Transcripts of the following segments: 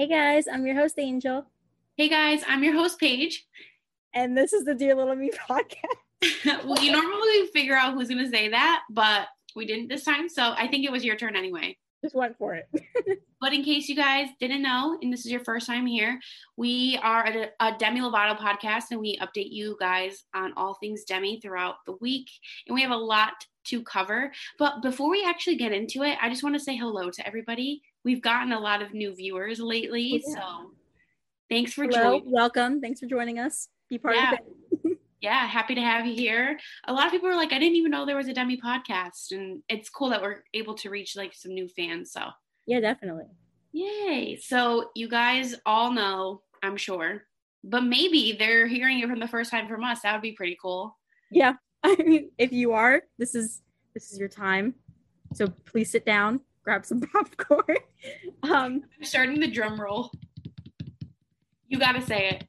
Hey guys, I'm your host, Angel. Hey guys, I'm your host, Paige. And this is the Dear Little Me podcast. well, you normally figure out who's going to say that, but we didn't this time. So I think it was your turn anyway. Just went for it. but in case you guys didn't know, and this is your first time here, we are a, a Demi Lovato podcast and we update you guys on all things Demi throughout the week. And we have a lot to cover. But before we actually get into it, I just want to say hello to everybody. We've gotten a lot of new viewers lately. Oh, yeah. So thanks for hello, joining. Welcome. Thanks for joining us. Be part yeah. of it. yeah, happy to have you here. A lot of people are like, I didn't even know there was a Demi podcast. And it's cool that we're able to reach like some new fans. So yeah, definitely. Yay. So you guys all know, I'm sure, but maybe they're hearing it from the first time from us. That would be pretty cool. Yeah. I mean, if you are, this is this is your time. So please sit down, grab some popcorn. Um, I'm starting the drum roll. You gotta say it.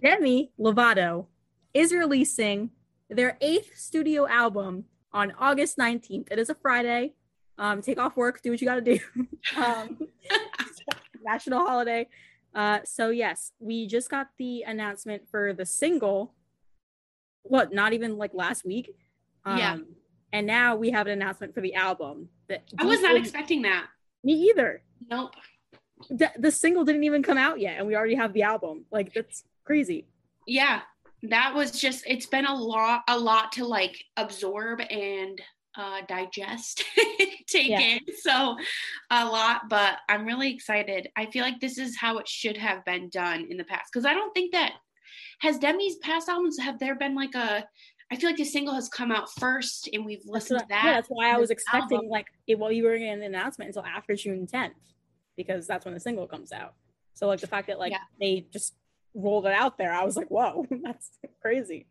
Demi Lovato is releasing their eighth studio album on August 19th. It is a Friday. Um, take off work, do what you gotta do. um, national holiday. Uh, so yes, we just got the announcement for the single. What? Not even like last week. Um, yeah. And now we have an announcement for the album. That I was not expecting that. Me either. Nope. The, the single didn't even come out yet, and we already have the album. Like that's crazy. Yeah, that was just. It's been a lot, a lot to like absorb and uh, digest, take yeah. in. So a lot, but I'm really excited. I feel like this is how it should have been done in the past because I don't think that has Demi's past albums have there been like a I feel like the single has come out first and we've listened to that. Yeah, that's why I was expecting album. like it, well, you were getting the announcement until after June 10th because that's when the single comes out. So like the fact that like yeah. they just rolled it out there, I was like, whoa, that's crazy.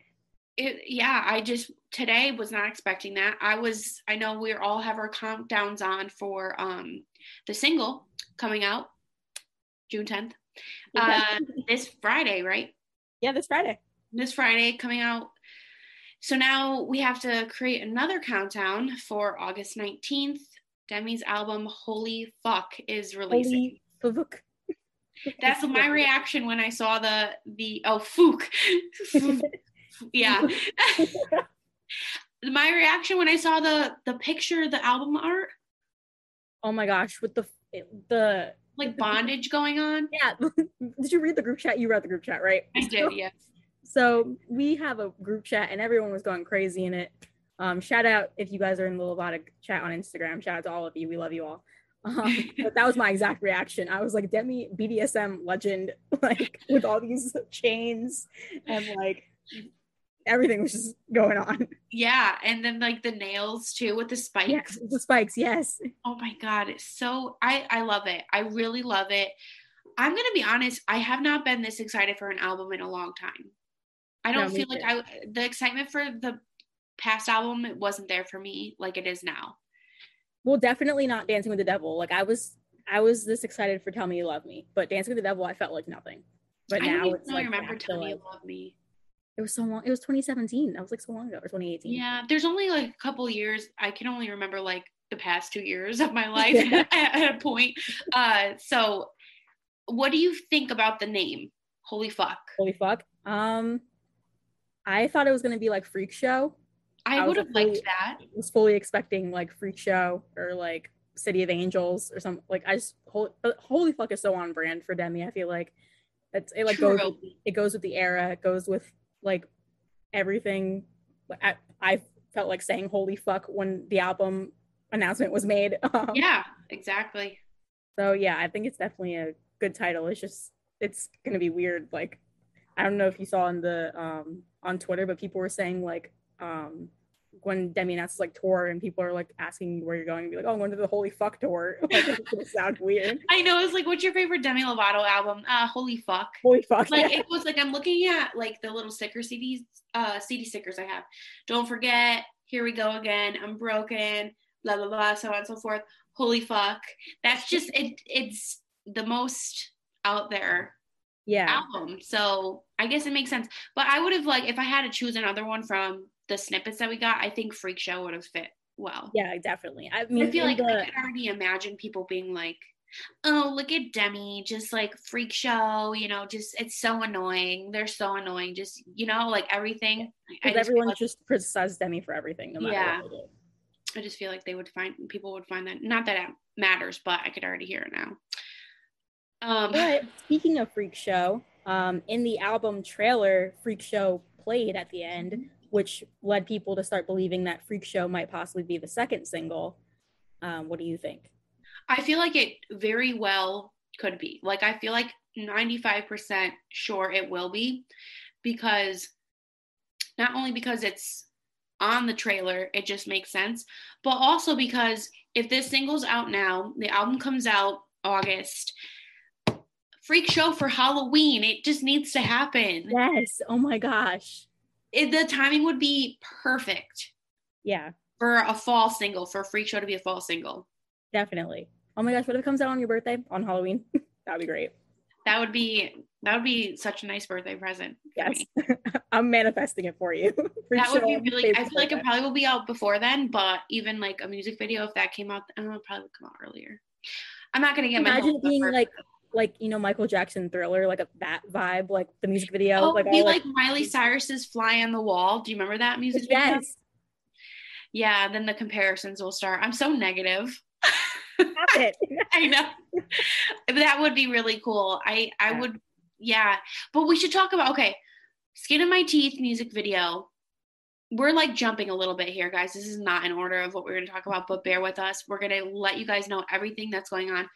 It, yeah, I just today was not expecting that. I was I know we all have our countdowns on for um the single coming out June 10th. Uh this Friday, right? Yeah, this Friday. This Friday coming out so now we have to create another countdown for August 19th. Demi's album Holy Fuck is releasing. Holy fuck. That's my reaction when I saw the the oh Fook. yeah. my reaction when I saw the the picture, the album art. Oh my gosh, with the the like bondage going on. Yeah. did you read the group chat? You read the group chat, right? I did, yes. So we have a group chat and everyone was going crazy in it. Um, shout out if you guys are in the Lovato chat on Instagram. Shout out to all of you. We love you all. Um, but that was my exact reaction. I was like, Demi BDSM legend, like with all these chains and like everything was just going on. Yeah, and then like the nails too with the spikes. Yes, the spikes, yes. Oh my god, it's so I I love it. I really love it. I'm gonna be honest. I have not been this excited for an album in a long time. I don't no, feel like I the excitement for the past album it wasn't there for me like it is now. Well, definitely not Dancing with the Devil. Like I was I was this excited for Tell Me You Love Me, but Dancing with the Devil I felt like nothing. But I now it's like I remember Tell Me You Love Me. It was so long. It was 2017. That was like so long ago, or 2018. Yeah, there's only like a couple years. I can only remember like the past two years of my life yeah. at a point. Uh, so, what do you think about the name? Holy fuck! Holy fuck! Um, I thought it was going to be like Freak Show. I, I would have liked that. Was fully expecting like Freak Show or like City of Angels or something. Like I just holy, holy fuck is so on brand for Demi. I feel like it's it like True. goes it goes with the era. It goes with like everything. I, I felt like saying holy fuck when the album announcement was made. Um, yeah, exactly. So yeah, I think it's definitely a good title. It's just it's gonna be weird. Like I don't know if you saw in the um on Twitter, but people were saying like um when Demi announces like tour and people are like asking where you're going and be like, oh, I'm going to the Holy Fuck tour. like it's gonna sound weird. I know. It's like, what's your favorite Demi Lovato album? Uh, Holy Fuck. Holy Fuck. Like yeah. it was like I'm looking at like the little sticker CDs, uh, CD stickers I have. Don't forget. Here we go again. I'm broken. Blah blah blah. So on and so forth. Holy fuck. That's just it. It's the most out there yeah album. So I guess it makes sense. But I would have like if I had to choose another one from the snippets that we got, I think Freak Show would have fit well. Yeah, definitely. I mean, I feel like the... I could already imagine people being like, oh, look at Demi, just like freak show, you know, just it's so annoying. They're so annoying. Just, you know, like everything. Because everyone like, just criticizes Demi for everything, no matter yeah. I just feel like they would find people would find that not that it matters, but I could already hear it now. Um, but speaking of Freak Show, um, in the album trailer, Freak Show played at the end, which led people to start believing that Freak Show might possibly be the second single. Um, what do you think? I feel like it very well could be. Like, I feel like 95% sure it will be because not only because it's on the trailer, it just makes sense, but also because if this single's out now, the album comes out August, freak show for Halloween, it just needs to happen. Yes. Oh my gosh. It, the timing would be perfect. Yeah. For a fall single, for a freak show to be a fall single. Definitely. Oh my gosh, what if it comes out on your birthday on Halloween? That'd be great. That would be that would be such a nice birthday present. Yes. I'm manifesting it for you. that would be really I feel like it probably will be out before then, but even like a music video, if that came out, I don't know, probably would come out earlier. I'm not gonna get Imagine my being like like you know Michael Jackson thriller, like a that vibe, like the music video. Oh, like be like, like Miley Cyrus's Fly on the Wall. Do you remember that music video? Yes. Yeah, then the comparisons will start. I'm so negative. I know. that would be really cool. I I yeah. would yeah. But we should talk about okay, Skin of My Teeth music video. We're like jumping a little bit here, guys. This is not in order of what we're going to talk about, but bear with us. We're going to let you guys know everything that's going on.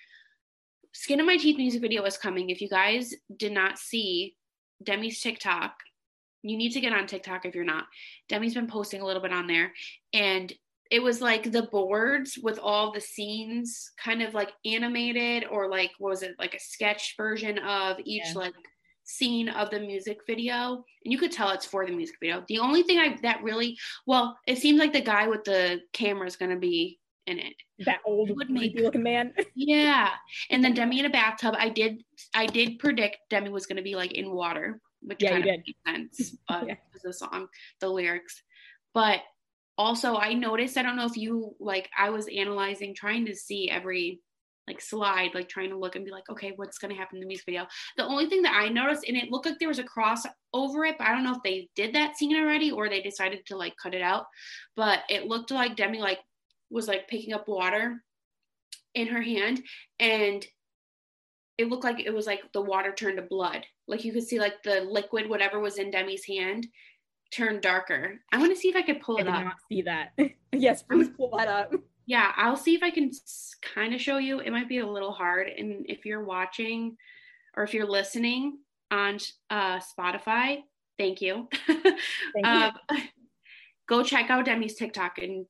Skin of My Teeth music video is coming. If you guys did not see Demi's TikTok, you need to get on TikTok if you're not. Demi's been posting a little bit on there, and it was like the boards with all the scenes kind of like animated or like was it like a sketch version of each yeah. like scene of the music video and you could tell it's for the music video the only thing i that really well it seems like the guy with the camera is going to be in it. That old would make looking man. Yeah. And then demi in a bathtub. I did i did predict demi was going to be like in water which yeah, kind of did. makes sense but yeah. the song the lyrics. But also i noticed i don't know if you like i was analyzing trying to see every like slide like trying to look and be like okay what's going to happen in the music video? The only thing that i noticed and it looked like there was a cross over it but i don't know if they did that scene already or they decided to like cut it out but it looked like demi like was like picking up water in her hand and it looked like it was like the water turned to blood like you could see like the liquid whatever was in demi's hand turned darker. I want to see if I could pull I it up. Not see that. yes, please pull that up. Yeah, I'll see if I can kind of show you. It might be a little hard, and if you're watching or if you're listening on uh, Spotify, thank you. Thank um, you. go check out Demi's TikTok and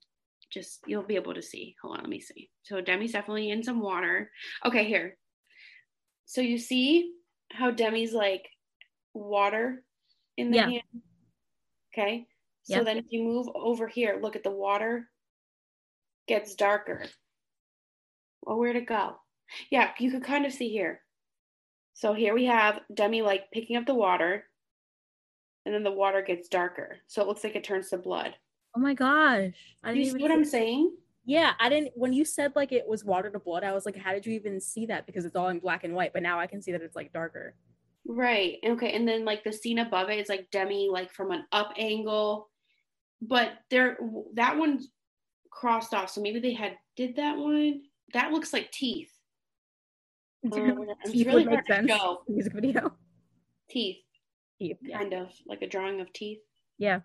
just you'll be able to see. Hold on, let me see. So Demi's definitely in some water. Okay, here. So you see how Demi's like water in the yeah. hand? Okay. So then if you move over here, look at the water gets darker. Well, where'd it go? Yeah, you could kind of see here. So here we have Demi like picking up the water and then the water gets darker. So it looks like it turns to blood. Oh my gosh. I didn't you see what I'm saying? Yeah, I didn't when you said like it was water to blood, I was like, how did you even see that? Because it's all in black and white, but now I can see that it's like darker. Right. Okay. And then like the scene above it is like Demi like from an up angle. But there that one crossed off. So maybe they had did that one. That looks like teeth. Um, teeth really would make sense. Music video. Teeth. Teeth. Yeah. Kind of like a drawing of teeth. Yeah.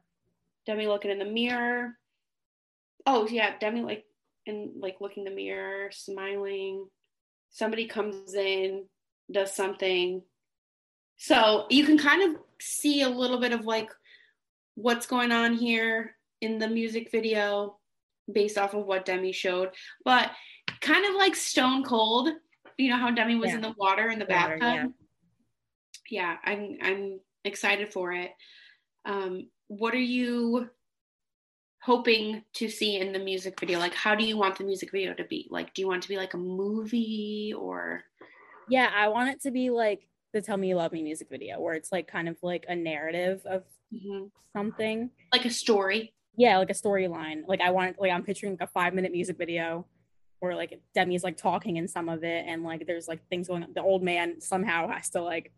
Demi looking in the mirror. Oh yeah, Demi like and like looking in the mirror, smiling. Somebody comes in, does something, so you can kind of see a little bit of like what's going on here in the music video based off of what Demi showed, but kind of like Stone Cold. You know how Demi was yeah. in the water in the water, bathtub. Yeah. yeah, I'm I'm excited for it. Um, what are you hoping to see in the music video? Like, how do you want the music video to be? Like, do you want to be like a movie or? Yeah, I want it to be like the Tell Me You Love Me music video, where it's like kind of like a narrative of mm-hmm. something. Like a story. Yeah, like a storyline. Like I want like I'm picturing like a five minute music video where like Demi's like talking in some of it, and like there's like things going. on. The old man somehow has to like.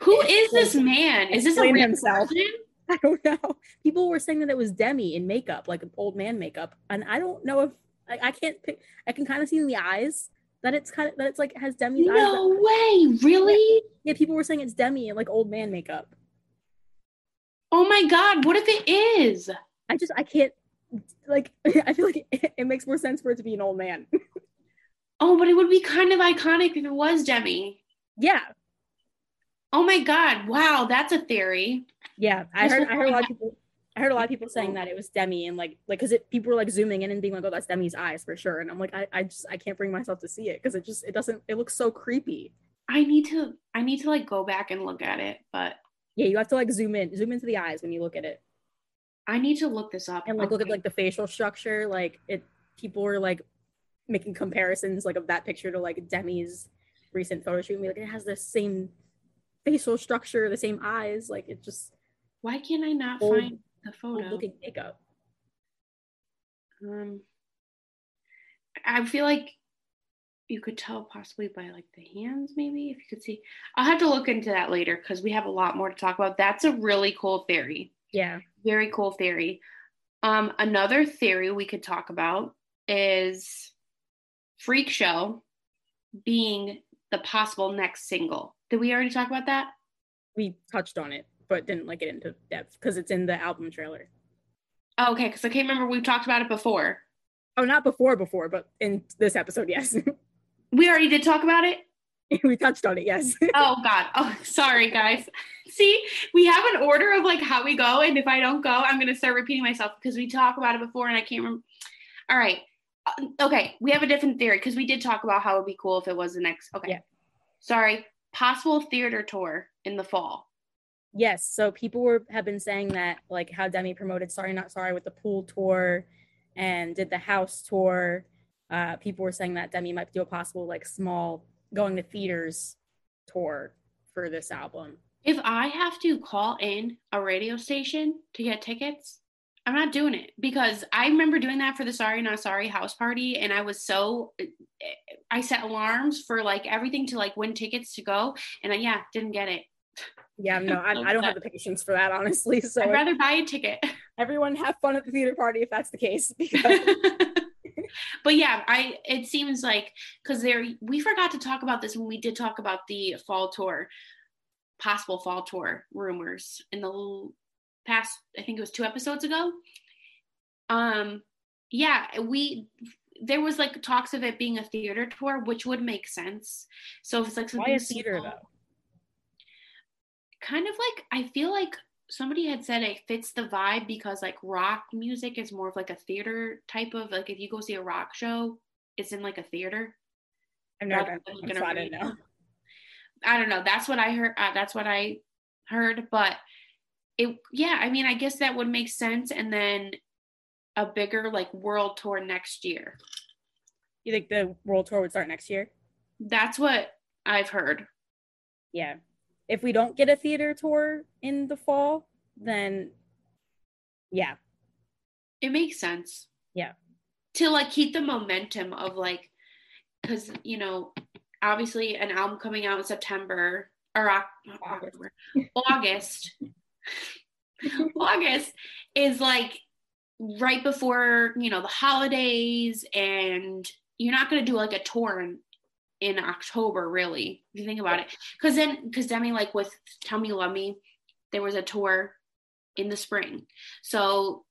Who is this man? Is this a real himself. person? I don't know. People were saying that it was Demi in makeup, like old man makeup, and I don't know if I, I can't pick. I can kind of see in the eyes that it's kind of that it's like has Demi's eyes. No way, really? Yeah, people were saying it's Demi in like old man makeup. Oh my god, what if it is? I just I can't like I feel like it, it makes more sense for it to be an old man. Oh, but it would be kind of iconic if it was Demi. yeah, Oh my god, wow, that's a theory. yeah. I heard I heard a lot of people. I heard a lot of people saying that it was Demi and like like because people were like zooming in and being like, oh, that's Demi's eyes for sure. And I'm like, I, I just I can't bring myself to see it because it just it doesn't it looks so creepy. I need to I need to like go back and look at it, but Yeah, you have to like zoom in, zoom into the eyes when you look at it. I need to look this up. and like look at like the facial structure like it people were like making comparisons like of that picture to like demi's recent photo shoot and be like it has the same facial structure the same eyes like it just Why can't I not Old- find the photo? looking makeup Um, I feel like you could tell possibly by like the hands, maybe if you could see. I'll have to look into that later because we have a lot more to talk about. That's a really cool theory. yeah Very cool theory. Um, another theory we could talk about is Freak Show being the possible next single. Did we already talk about that? we touched on it but didn't like get into depth because it's in the album trailer Oh, okay, because I can't remember we've talked about it before. oh not before before but in this episode yes We already did talk about it. we touched on it yes Oh God. Oh, sorry, guys. See, we have an order of like how we go, and if I don't go, I'm gonna start repeating myself because we talked about it before, and I can't remember. All right. Uh, Okay, we have a different theory because we did talk about how it would be cool if it was the next. Okay. Yeah. Sorry. Possible theater tour in the fall. Yes, so people were have been saying that like how Demi promoted Sorry Not Sorry with the pool tour and did the house tour. Uh people were saying that Demi might do a possible like small going to theaters tour for this album. If I have to call in a radio station to get tickets, I'm not doing it because I remember doing that for the Sorry Not Sorry house party, and I was so I set alarms for like everything to like win tickets to go, and I, yeah, didn't get it. Yeah, no, I, I don't have the patience for that honestly. So I'd rather buy a ticket. everyone have fun at the theater party if that's the case because but yeah, I it seems like because there we forgot to talk about this when we did talk about the fall tour, possible fall tour rumors in the past. I think it was two episodes ago. Um, yeah, we there was like talks of it being a theater tour, which would make sense. So if it's like something why a theater small- though? kind of like I feel like somebody had said it fits the vibe because like rock music is more of like a theater type of like if you go see a rock show, it's in like a theater. I've never been than to in one, a so I didn't know. I don't know. That's what I heard. Uh, that's what I heard. But it, yeah, I mean, I guess that would make sense. And then a bigger like world tour next year. You think the world tour would start next year? That's what I've heard. Yeah. If we don't get a theater tour in the fall, then yeah, It makes sense. Yeah. To like keep the momentum of like, because you know, obviously an album coming out in September or Oc- August. October, August. August is like right before you know the holidays, and you're not gonna do like a tour in, in October, really, if you think about it. Because then, because Demi, like with Tell Me Love Me, there was a tour in the spring, so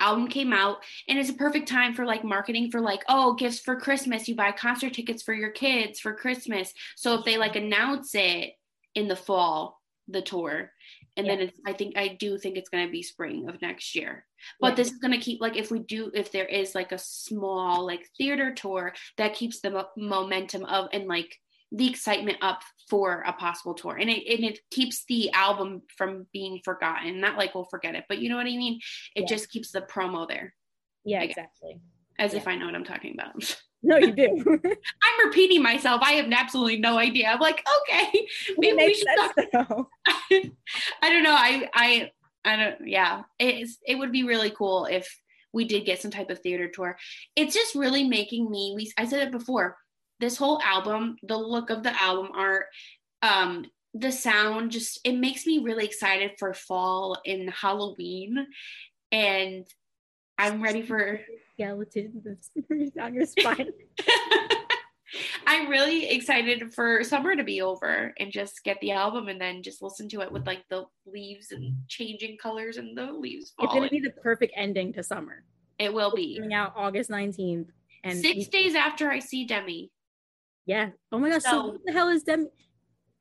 album came out and it's a perfect time for like marketing for like oh gifts for christmas. You buy concert tickets for your kids for christmas. So if they like announce it in the fall the tour and then it's i think i do think it's going to be spring of next year. But Yeah. this is going to keep like if we do if there is like a small like theater tour that keeps the mo- momentum of and like the excitement up for a possible tour. And it, and it keeps the album from being forgotten. Not like we'll forget it but you know what i mean? It Yeah. just keeps the promo there. Yeah, exactly. as if i know what i'm talking about. No, you do. i'm repeating myself. I have absolutely no idea. I'm like okay maybe we should though. i don't know i i i don't yeah it's it would be really cool if we did get some type of theater tour. It's just really making me. We I said it before. This whole album, the look of the album art, um, the sound, just it makes me really excited for fall and Halloween, and I'm ready for skeleton on your spine. I'm really excited for summer to be over and just get the album and then just listen to it with like the leaves and changing colors and the leaves. Falling. It's gonna be the perfect ending to summer. It will be coming out August 19th. And six days after I see Demi. Yeah. Oh my gosh. So, so what the hell is Demi?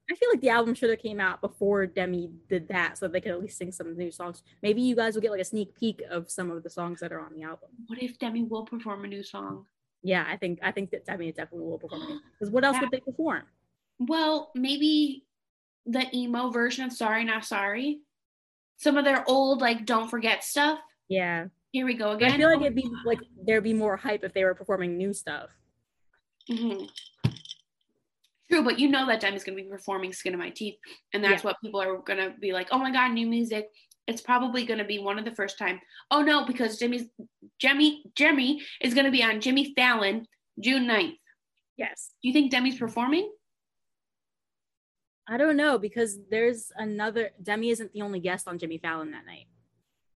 I feel like the album should have came out before Demi did that, so they could at least sing some new songs. Maybe you guys will get like a sneak peek of some of the songs that are on the album. What if Demi will perform a new song? Yeah, I think I think that Demi definitely will perform Because what else yeah. would they perform? Well, maybe the emo version of Sorry Not Sorry. Some of their old like Don't Forget stuff. Yeah. Here we go again. I feel like it'd be like there'd be more hype if they were performing new stuff. Mm-hmm. True, but you know that Demi's gonna be performing Skin of My Teeth, and that's yeah. what people are gonna be like. Oh my god, new music! It's probably gonna be one of the first time. Oh no, because Jimmy's Jimmy Jimmy is gonna be on Jimmy Fallon June 9th. Yes. Do you think Demi's performing? I don't know because there's another Demi isn't the only guest on Jimmy Fallon that night.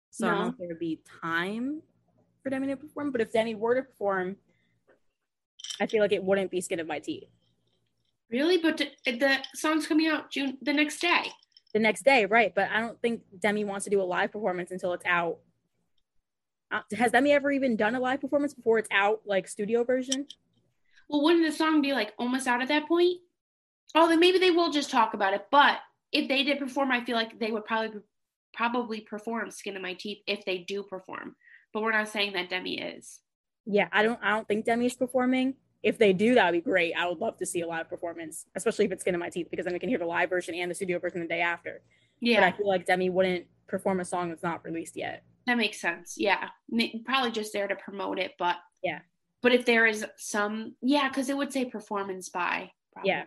So no. I don't know if there would be time for Demi to perform. But if Demi were to perform, I feel like it wouldn't be Skin of My Teeth. Really? But the song's coming out June the next day. The next day, right? But I don't think Demi wants to do a live performance until it's out. Uh, has Demi ever even done a live performance before it's out, like studio version? Well, wouldn't the song be like almost out at that point? Oh, then maybe they will just talk about it. But if they did perform, I feel like they would probably probably perform "Skin of My Teeth" if they do perform. But we're not saying that Demi is. Yeah, I don't. I don't think Demi is performing if they do, that would be great. I would love to see a live performance, especially if it's Skin of My Teeth, because then we can hear the live version and the studio version the day after. Yeah. But I feel like Demi wouldn't perform a song that's not released yet. That makes sense. Yeah. Probably just there to promote it, but yeah. But if there is some, yeah, because it would say performance by. Probably. Yeah.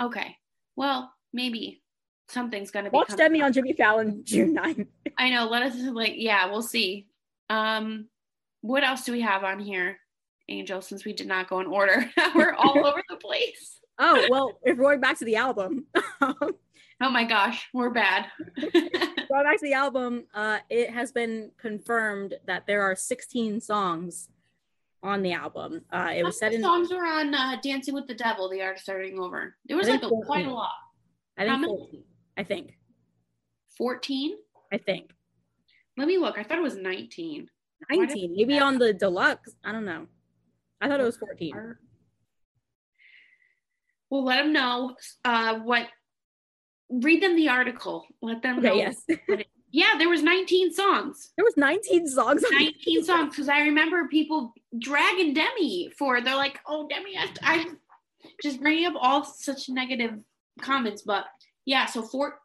Okay. Well, maybe something's gonna be. Watch Demi on Jimmy Fallon June 9th. I know. Let us like, yeah, we'll see. Um, what else do we have on here? Angel since we did not go in order. We're all over the place. Oh, well, if we're going back to the album. oh my gosh, we're bad. going back to the album, uh, it has been confirmed that there are 16 songs on the album. Uh, it was said in songs were on uh, Dancing with the Devil. The Art of Starting Over. There was like a, quite a lot. I think 14. I think 14. I think. Let me look. I thought it was 19. 19, maybe on the deluxe. I don't know. I thought it was 14. Well, let them know uh, what. Read them the article. Let them okay, know. Yes. yeah, there was 19 songs. There was 19 songs. 19 songs because I remember people dragging Demi for. They're like, "Oh, Demi, I, I just bringing up all such negative comments." But yeah, so four,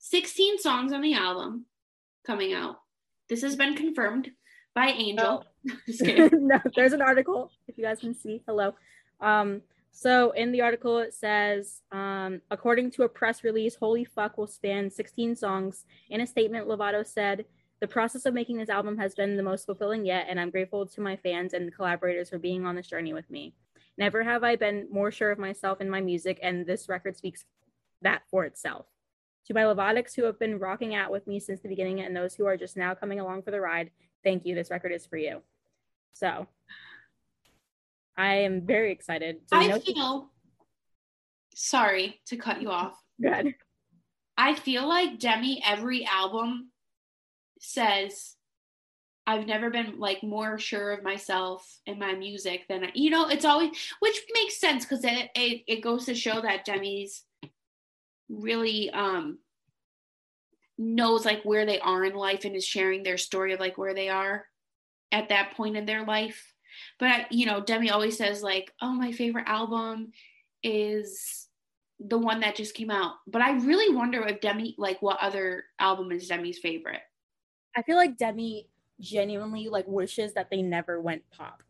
16 songs on the album coming out. This has been confirmed by Angel. Oh. no, there's an article if you guys can see. Hello. Um, so in the article it says, um, according to a press release, Holy Fuck will span 16 songs. In a statement, Lovato said, the process of making this album has been the most fulfilling yet, and I'm grateful to my fans and collaborators for being on this journey with me. Never have I been more sure of myself and my music, and this record speaks that for itself. To my Lovatics who have been rocking out with me since the beginning and those who are just now coming along for the ride, thank you. This record is for you. So I am very excited. I feel sorry to cut you off. Good. I feel like Demi every album says I've never been like more sure of myself and my music than I, you know. It's always which makes sense because it, it it goes to show that Demi's really um knows like where they are in life and is sharing their story of like where they are at that point in their life. But you know, Demi always says like, "Oh, my favorite album is the one that just came out." But I really wonder if Demi like what other album is Demi's favorite. I feel like Demi genuinely like wishes that they never went pop.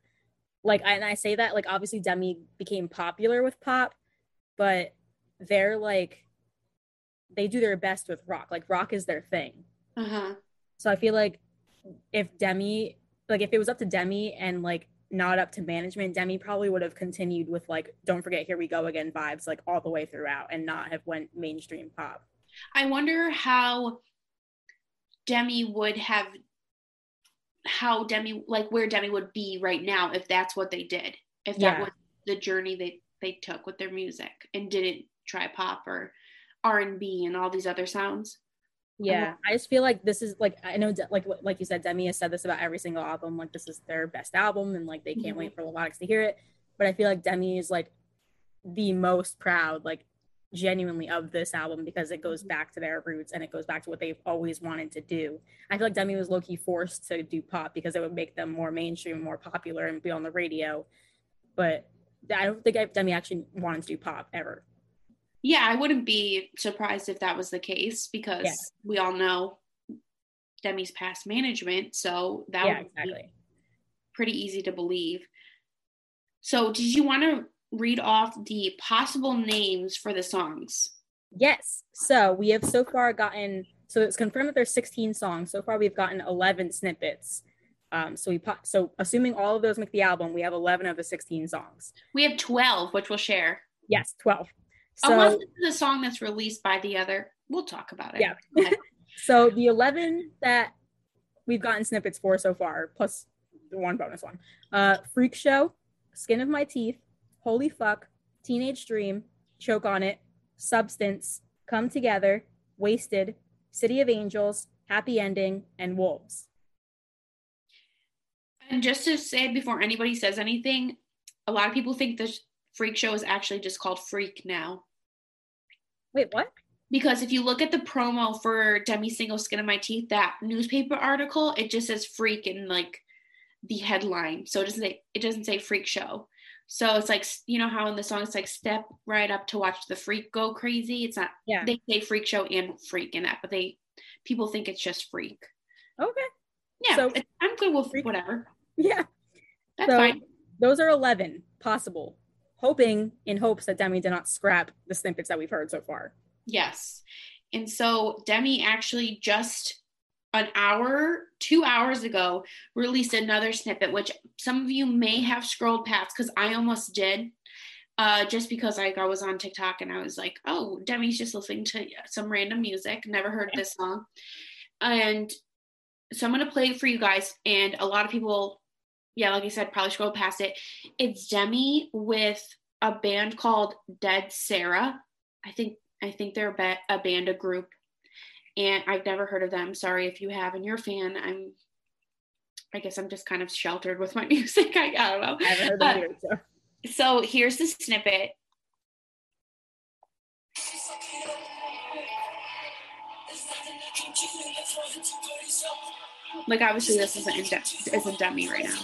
Like and I say that like obviously Demi became popular with pop, but they're like they do their best with rock. Like rock is their thing. Uh-huh. So I feel like if Demi like if it was up to Demi and like not up to management, Demi probably would have continued with like "Don't forget, here we go again" vibes like all the way throughout, and not have went mainstream pop. I wonder how Demi would have how Demi like where Demi would be right now if that's what they did. If that Yeah. was the journey they they took with their music and didn't try pop or R&B and all these other sounds. Yeah, I just feel like this is like I know De- like like you said, Demi has said this about every single album. Like this is their best album, and like they can't Mhm. wait for Lovatics to hear it. But I feel like Demi is like the most proud, like genuinely of this album because it goes back to their roots and it goes back to what they've always wanted to do. I feel like Demi was low key forced to do pop because it would make them more mainstream, more popular, and be on the radio. But I don't think Demi actually wanted to do pop ever. Yeah, I wouldn't be surprised if that was the case because Yeah. we all know Demi's past management, so that yeah, would exactly. be pretty easy to believe. So, did you want to read off the possible names for the songs? Yes. So we have so far gotten, so it's confirmed that there's 16 songs. So far we've gotten 11 snippets. Um, so we, po- so assuming all of those make the album, we have 11 of the 16 songs. We have 12, which we'll share. Yes, 12. So, Unless it's a song that's released by the other, we'll talk about it. Yeah. so the 11 that we've gotten snippets for so far, plus the one bonus one, uh, Freak Show, Skin of My Teeth, Holy Fuck, Teenage Dream, Choke on It, Substance, Come Together, Wasted, City of Angels, Happy Ending, and Wolves. And just to say before anybody says anything, a lot of people think the Freak Show is actually just called Freak now. Wait, what? Because if you look at the promo for Demi single Skin of My Teeth, that newspaper article, it just says freak in like the headline. So it doesn't say it doesn't say freak show. So it's like you know how in the song it's like step right up to watch the freak go crazy. It's not Yeah. they say freak show and freak in that, but they people think it's just freak. Okay. Yeah, So- I'm good with Freak- whatever. Yeah. That's so fine. those are 11 possible, hoping in hopes that Demi did not scrap the snippets that we've heard so far. Yes. And so Demi actually just an hour, two hours ago, released another snippet, which some of you may have scrolled past because I almost did. Uh, just because like I was on TikTok and I was like, oh, Demi's just listening to some random music, never heard this song. And so I'm gonna play it for you guys. And a lot of people, yeah, like I said, probably scroll past it. It's Demi with a band called Dead Sara. I think I think they're a, ba- a band, a group, and I've never heard of them. Sorry if you have and you're a fan. I'm, I guess I'm just kind of sheltered with my music. I, I don't know. I haven't heard Uh, them either. So. So here's the snippet. Like obviously this isn't in de- isn't Demi right now.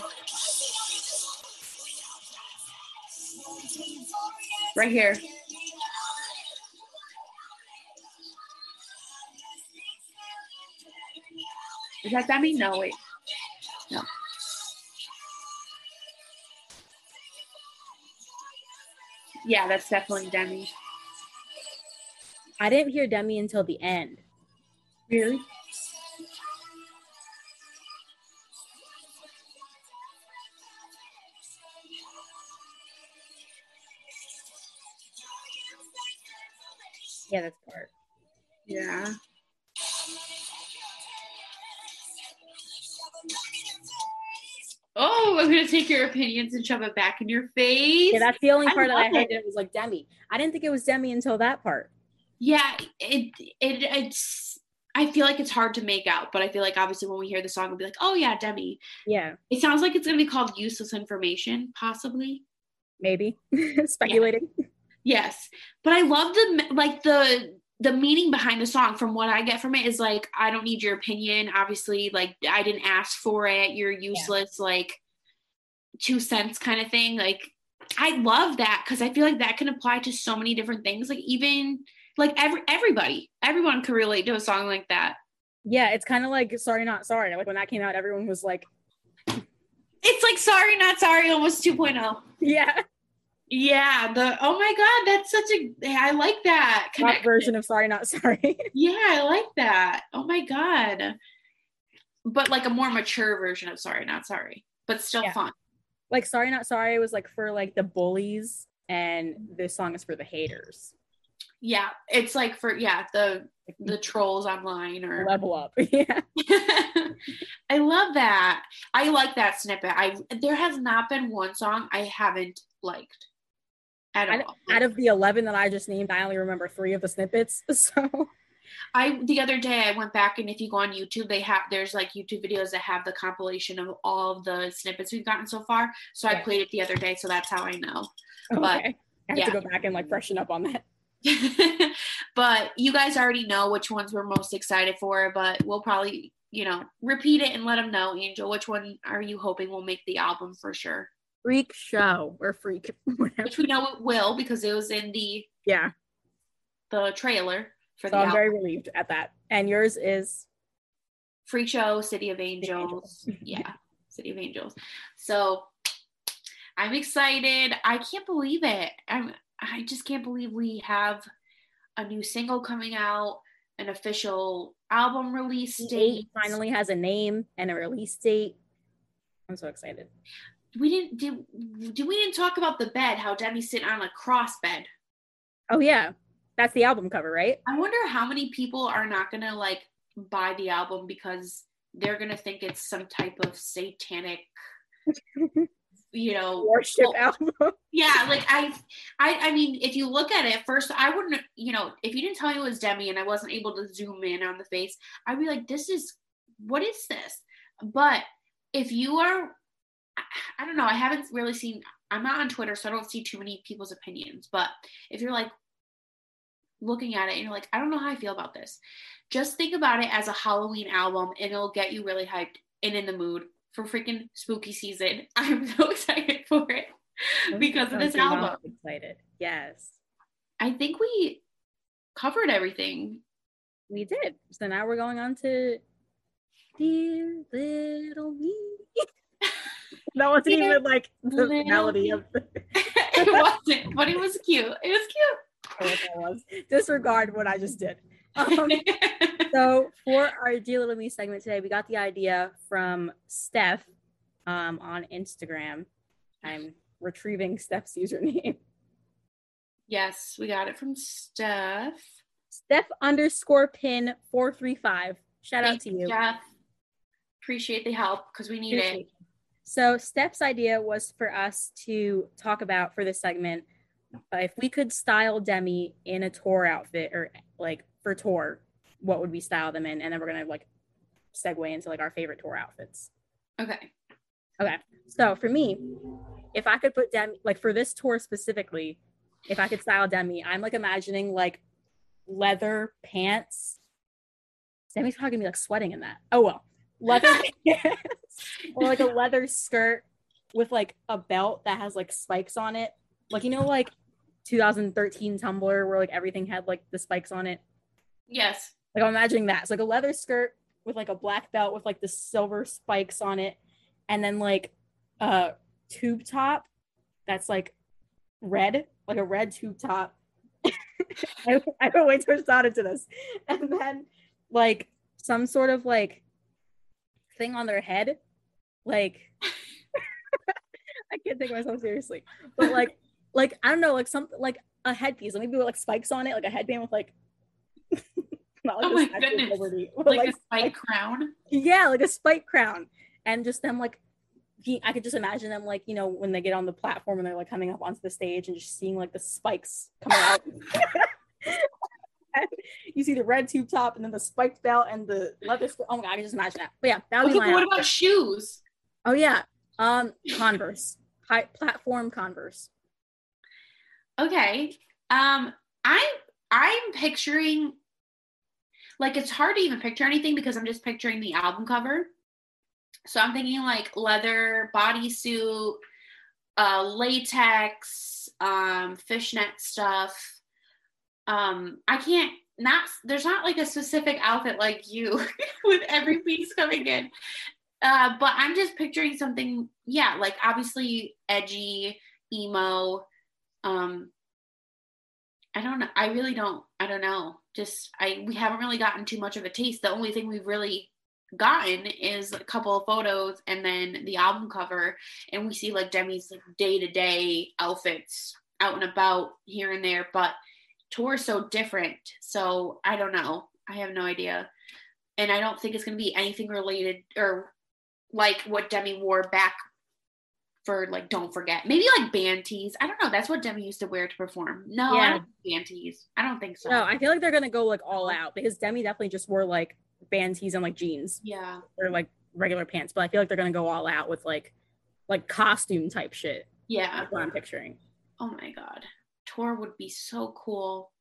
Right here. Is that Demi? No, wait. No. Yeah, that's definitely Demi. I didn't hear Demi until the end. Really? Yeah, that's part. Yeah. Oh, I'm gonna take your opinions and shove it back in your face. Yeah, that's the only I part that I love heard it. it was like Demi. I didn't think it was Demi until that part. yeah, it it it's. I feel like it's hard to make out, but I feel like obviously when we hear the song, we'll be like, "Oh yeah, Demi." Yeah, It sounds like it's gonna be called "Useless Information," possibly. maybe. Speculating. Yes, but I love the like the the meaning behind the song. From what I get from it is like, I don't need your opinion. Obviously, like I didn't ask for it. You're useless. Like two cents kind of thing. Like I love that because I feel like that can apply to so many different things. Like even like every everybody, everyone can relate to a song like that. Yeah, it's kind of like Sorry Not Sorry. Like when that came out, everyone was like, It's like sorry, not sorry, almost 2.0. yeah, Yeah, the oh my god, that's such a I like that pop connection. version of Sorry Not Sorry. Yeah, I like that. Oh my god. but like a more mature version of Sorry Not Sorry, but still Yeah. fun. Like Sorry Not Sorry was like for like the bullies and this song is for the haters. Yeah, it's like for yeah the the trolls online or Level up. yeah. I love that. I like that snippet. I there has not been one song I haven't liked at Out all. out of the 11 that I just named, I only remember three of the snippets. So I the other day I went back and if you go on YouTube, they have there's like YouTube videos that have the compilation of all of the snippets we've gotten so far. So I played it the other day, so that's how I know. But, okay. I have yeah. to go back and like freshen up on that. but you guys already know which ones we're most excited for, but we'll probably, you know, repeat it and let them know, Angel, which one are you hoping will make the album for sure? Freak show or freak, whatever. Which we know it will because it was in the Yeah. the trailer for So the I'm album. very relieved at that. And yours is Freak Show, City of of Angels. yeah, City of Angels. So I'm excited. I can't believe it. I'm I just can't believe we have a new single coming out, an official album release date. finally has a name and a release date. I'm so excited. We didn't did, did we didn't talk about the bed, how Demi's sitting on a cross bed. Oh yeah. That's the album cover, right? I wonder how many people are not gonna like buy the album because they're gonna think it's some type of satanic, you know, Worship well, album. yeah like I, I i mean if you look at it first i wouldn't you know if you didn't tell me it was demi and i wasn't able to zoom in on the face i'd be like this is what is this but if you are I- don't know i haven't really seen i'm not on twitter so i don't see too many people's opinions but if you're like looking at it and you're like i don't know how i feel about this just think about it as a halloween album and it'll get you really hyped and in the mood for freaking spooky season i'm so excited for it because of this album. Excited. Yes. I think we covered everything. We did. So now we're going on to Dear Little Me. that wasn't even like the Little melody of the it wasn't, but it was cute. It was cute. was. Disregard what I just did. Um, so for our Dear Little Me segment today, we got the idea from Steph um, on Instagram. I'm retrieving Steph's username. yes, we got it from Steph. Steph underscore pin 435. Shout out to you. Jeff. Appreciate the help because we need it. So Steph's idea was for us to talk about for this segment uh, if we could style Demi in a tour outfit or like for tour, what would we style them in? And then we're gonna like segue into like our favorite tour outfits. Okay. Okay. So for me, if I could put Demi like for this tour specifically, if I could style Demi, I'm like imagining like leather pants. Demi's probably gonna be like sweating in that. Oh well. Leather pants or like a leather skirt with like a belt that has like spikes on it. Like you know, like 2013 Tumblr where like everything had like the spikes on it. Yes. Like I'm imagining that. It's like a leather skirt with like a black belt with like the silver spikes on it, and then like a tube top that's like red, like a red tube top. I, I don't wait to respond into this. And then like some sort of like thing on their head. Like I can't take myself seriously. But like like I don't know, like something like a headpiece, maybe with like spikes on it, like a headband with like not like Oh my goodness. Liberty, Like, like, a spike like- crown. yeah, like a spike crown, and just them like, he, I could just imagine them like you know when they get on the platform and they're like coming up onto the stage and just seeing like the spikes coming out. You see the red tube top and then the spiked belt and the leather. Oh my god, I can just imagine that. But yeah, that would Okay, be my. what outfit. about shoes? Oh yeah, um, Converse, high platform Converse. Okay. Um, I'm I'm picturing like it's hard to even picture anything because I'm just picturing the album cover. So I'm thinking like leather bodysuit, uh, latex, um, fishnet stuff. Um, I can't not there's not like a specific outfit like you with every piece coming in. Uh, but I'm just picturing something, yeah, like obviously edgy, emo, um i don't know i really don't i don't know. Just i we haven't really gotten too much of a taste. The only thing we've really gotten is a couple of photos and then the album cover. And we see like Demi's like day-to-day outfits out and about here and there but tour is so different. So I don't know. I have no idea. And I don't think it's to be anything related or like what Demi wore back for like don't forget. Maybe like band tees i don't know. That's what demi used to wear to perform. No yeah. band tees i don't think so. No i feel like they're gonna go like all out because demi definitely just wore like band tees and like jeans yeah. or like regular pants but i feel like they're gonna go all out with like like costume type shit. Yeah. That's what i'm picturing. Oh my god. Tour would be so cool.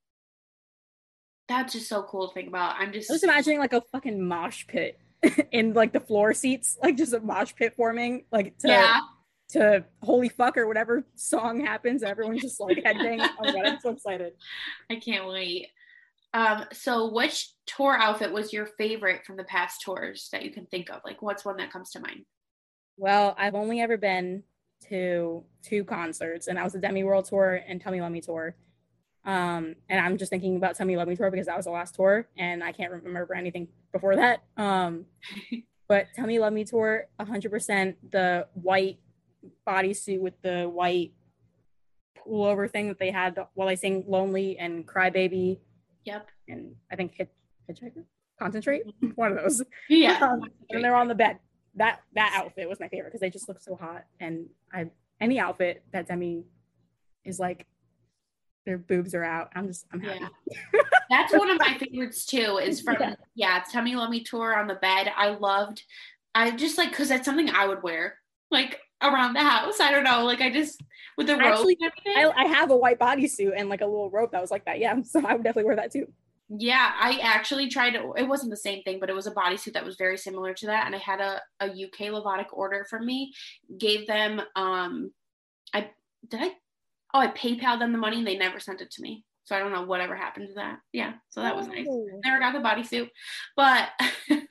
That's just so cool to think about. I'm just i was imagining like a fucking mosh pit in like the floor seats like just a mosh pit forming like to, yeah to holy fuck or whatever song happens everyone's just like headbanging. oh my god, I'm so excited. I can't wait. Um, so which tour outfit was your favorite from the past tours that you can think of? Like what's one that comes to mind? Well, I've only ever been to two concerts and that was the Demi World Tour and Tell Me Love Me Tour. Um, and I'm just thinking about Tell Me Love Me Tour because that was the last tour and I can't remember anything before that. Um, but Tell Me Love Me Tour, 100% the white bodysuit with the white pullover thing that they had while I sing Lonely and Crybaby. Yep. And I think Hit Hitchhiker? Concentrate? Mm-hmm. One of those. Yeah. Um, and they're on the bed. That that outfit was my favorite because they just look so hot. And I any outfit that Demi is like their boobs are out. I'm just I'm happy. Yeah. That's one of my favorites too, is from yeah, yeah Love Me Tour on the bed. I loved I just like because that's something I would wear. Like around the house. I don't know. Like I just with the rope. I, I, have a white bodysuit and like a little rope that was like that. Yeah, so I would definitely wear that too. Yeah, I actually tried to. It wasn't the same thing, but it was a bodysuit that was very similar to that. And I had a a UK Lovatic order from me. Gave them. Um, I did I. Oh, I PayPal them the money and they never sent it to me. So I don't know whatever happened to that. Yeah, so that was nice. Oh. Never got the bodysuit, but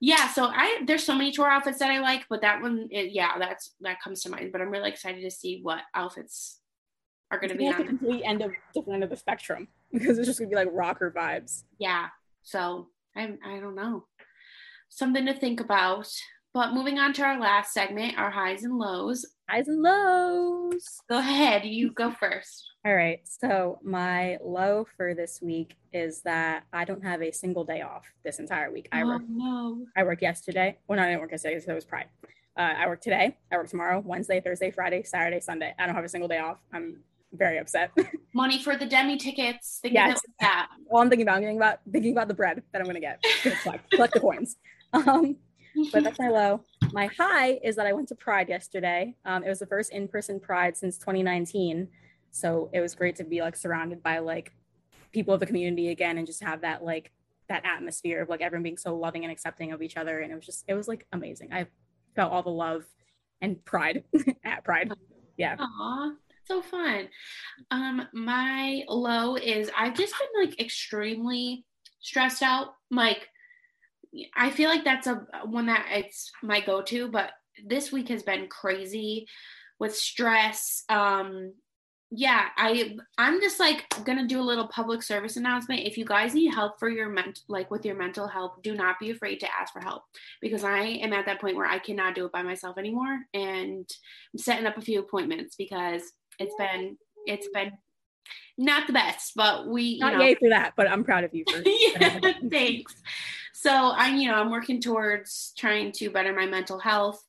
yeah so i there's so many tour outfits that i like but that one it, yeah that's that comes to mind but i'm really excited to see what outfits are going to be on the complete end of different end of the spectrum because it's just going to be like rocker vibes yeah so i i don't know something to think about but moving on to our last segment our highs and lows highs and lows go ahead you go first all right. So my low for this week is that I don't have a single day off this entire week. I work. Oh, no. I worked yesterday. Well, no, I didn't work yesterday because it was Pride. Uh, I work today. I work tomorrow, Wednesday, Thursday, Friday, Saturday, Sunday. I don't have a single day off. I'm very upset. Money for the demi tickets. Thinking yes. That. Well, I'm thinking about. I'm thinking about thinking about the bread that I'm gonna get. collect, collect the coins. Um, but that's my low. My high is that I went to Pride yesterday. Um, it was the first in-person Pride since 2019. So it was great to be like surrounded by like people of the community again and just have that like that atmosphere of like everyone being so loving and accepting of each other. And it was just, it was like amazing. I felt all the love and pride at Pride. Yeah. Aw, so fun. Um, my low is I've just been like extremely stressed out. Like, I feel like that's a one that it's my go-to, but this week has been crazy with stress. Um, yeah i i'm just like gonna do a little public service announcement if you guys need help for your ment like with your mental health do not be afraid to ask for help because i am at that point where i cannot do it by myself anymore and i'm setting up a few appointments because it's been it's been not the best but we not know, yay for that but i'm proud of you for yeah, thanks so i'm you know i'm working towards trying to better my mental health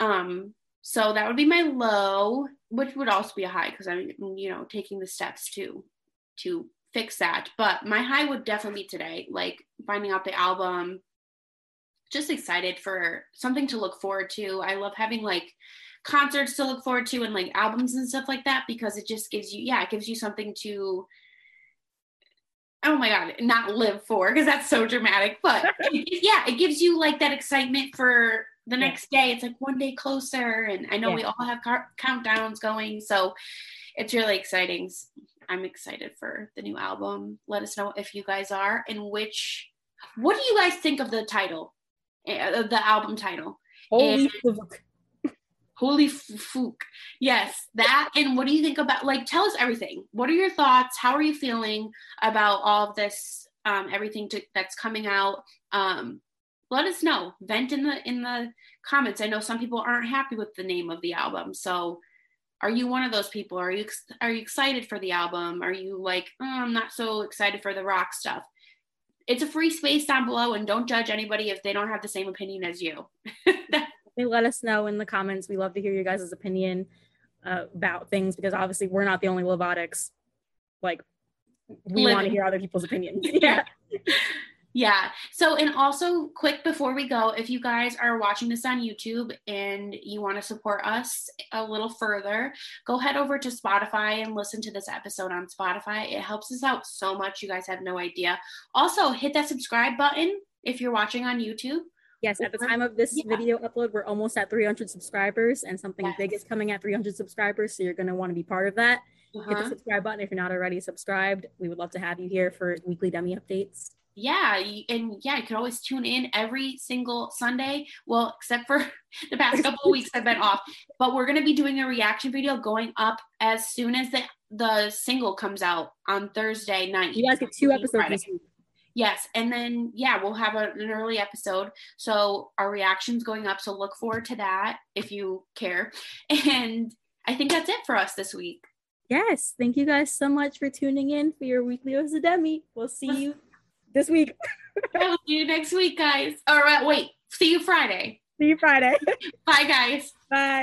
um so that would be my low, which would also be a high because I'm, you know, taking the steps to to fix that. But my high would definitely be today, like finding out the album. Just excited for something to look forward to. I love having like concerts to look forward to and like albums and stuff like that because it just gives you, yeah, it gives you something to oh my god not live for because that's so dramatic but it, yeah it gives you like that excitement for the next yeah. day. It's like one day closer and i know yeah. we all have car- countdowns going so it's really exciting. I'm excited for the new album. Let us know if you guys are and which what do you guys think of the title uh, the album title? Holy fuck holy fuck yes that and what do you think about like tell us everything what are your thoughts how are you feeling about all of this um everything to, that's coming out um let us know. Vent in the in the comments. I know some people aren't happy with the name of the album, so are you one of those people? Are you are you excited for the album? Are you like, oh, I'm not so excited for the rock stuff? It's a free space down below, and don't judge anybody if they don't have the same opinion as you. let us know in the comments. We love to hear your guys' opinion uh, about things because obviously we're not the only Lovatics. Like we want to hear other people's opinions. yeah. Yeah. So, and also, quick before we go, if you guys are watching this on YouTube and you want to support us a little further, go head over to Spotify and listen to this episode on Spotify. It helps us out so much. You guys have no idea. Also, hit that subscribe button if you're watching on YouTube. Yes, at the time of this yeah. video upload, we're almost at 300 subscribers, and something yes. big is coming at 300 subscribers. So you're going to want to be part of that. Uh-huh. Hit the uh-huh. subscribe button if you're not already subscribed. We would love to have you here for weekly Demi updates yeah and yeah you can always tune in every single sunday well except for the past couple of weeks i've been off but we're going to be doing a reaction video going up as soon as the the single comes out on thursday night you guys get two episodes yes and then yeah we'll have a, an early episode so our reactions going up so look forward to that if you care and i think that's it for us this week yes thank you guys so much for tuning in for your weekly dose of demi we'll see you this week. I'll see you next week, guys. All right, uh, wait. See you Friday. See you Friday. Bye, guys. Bye.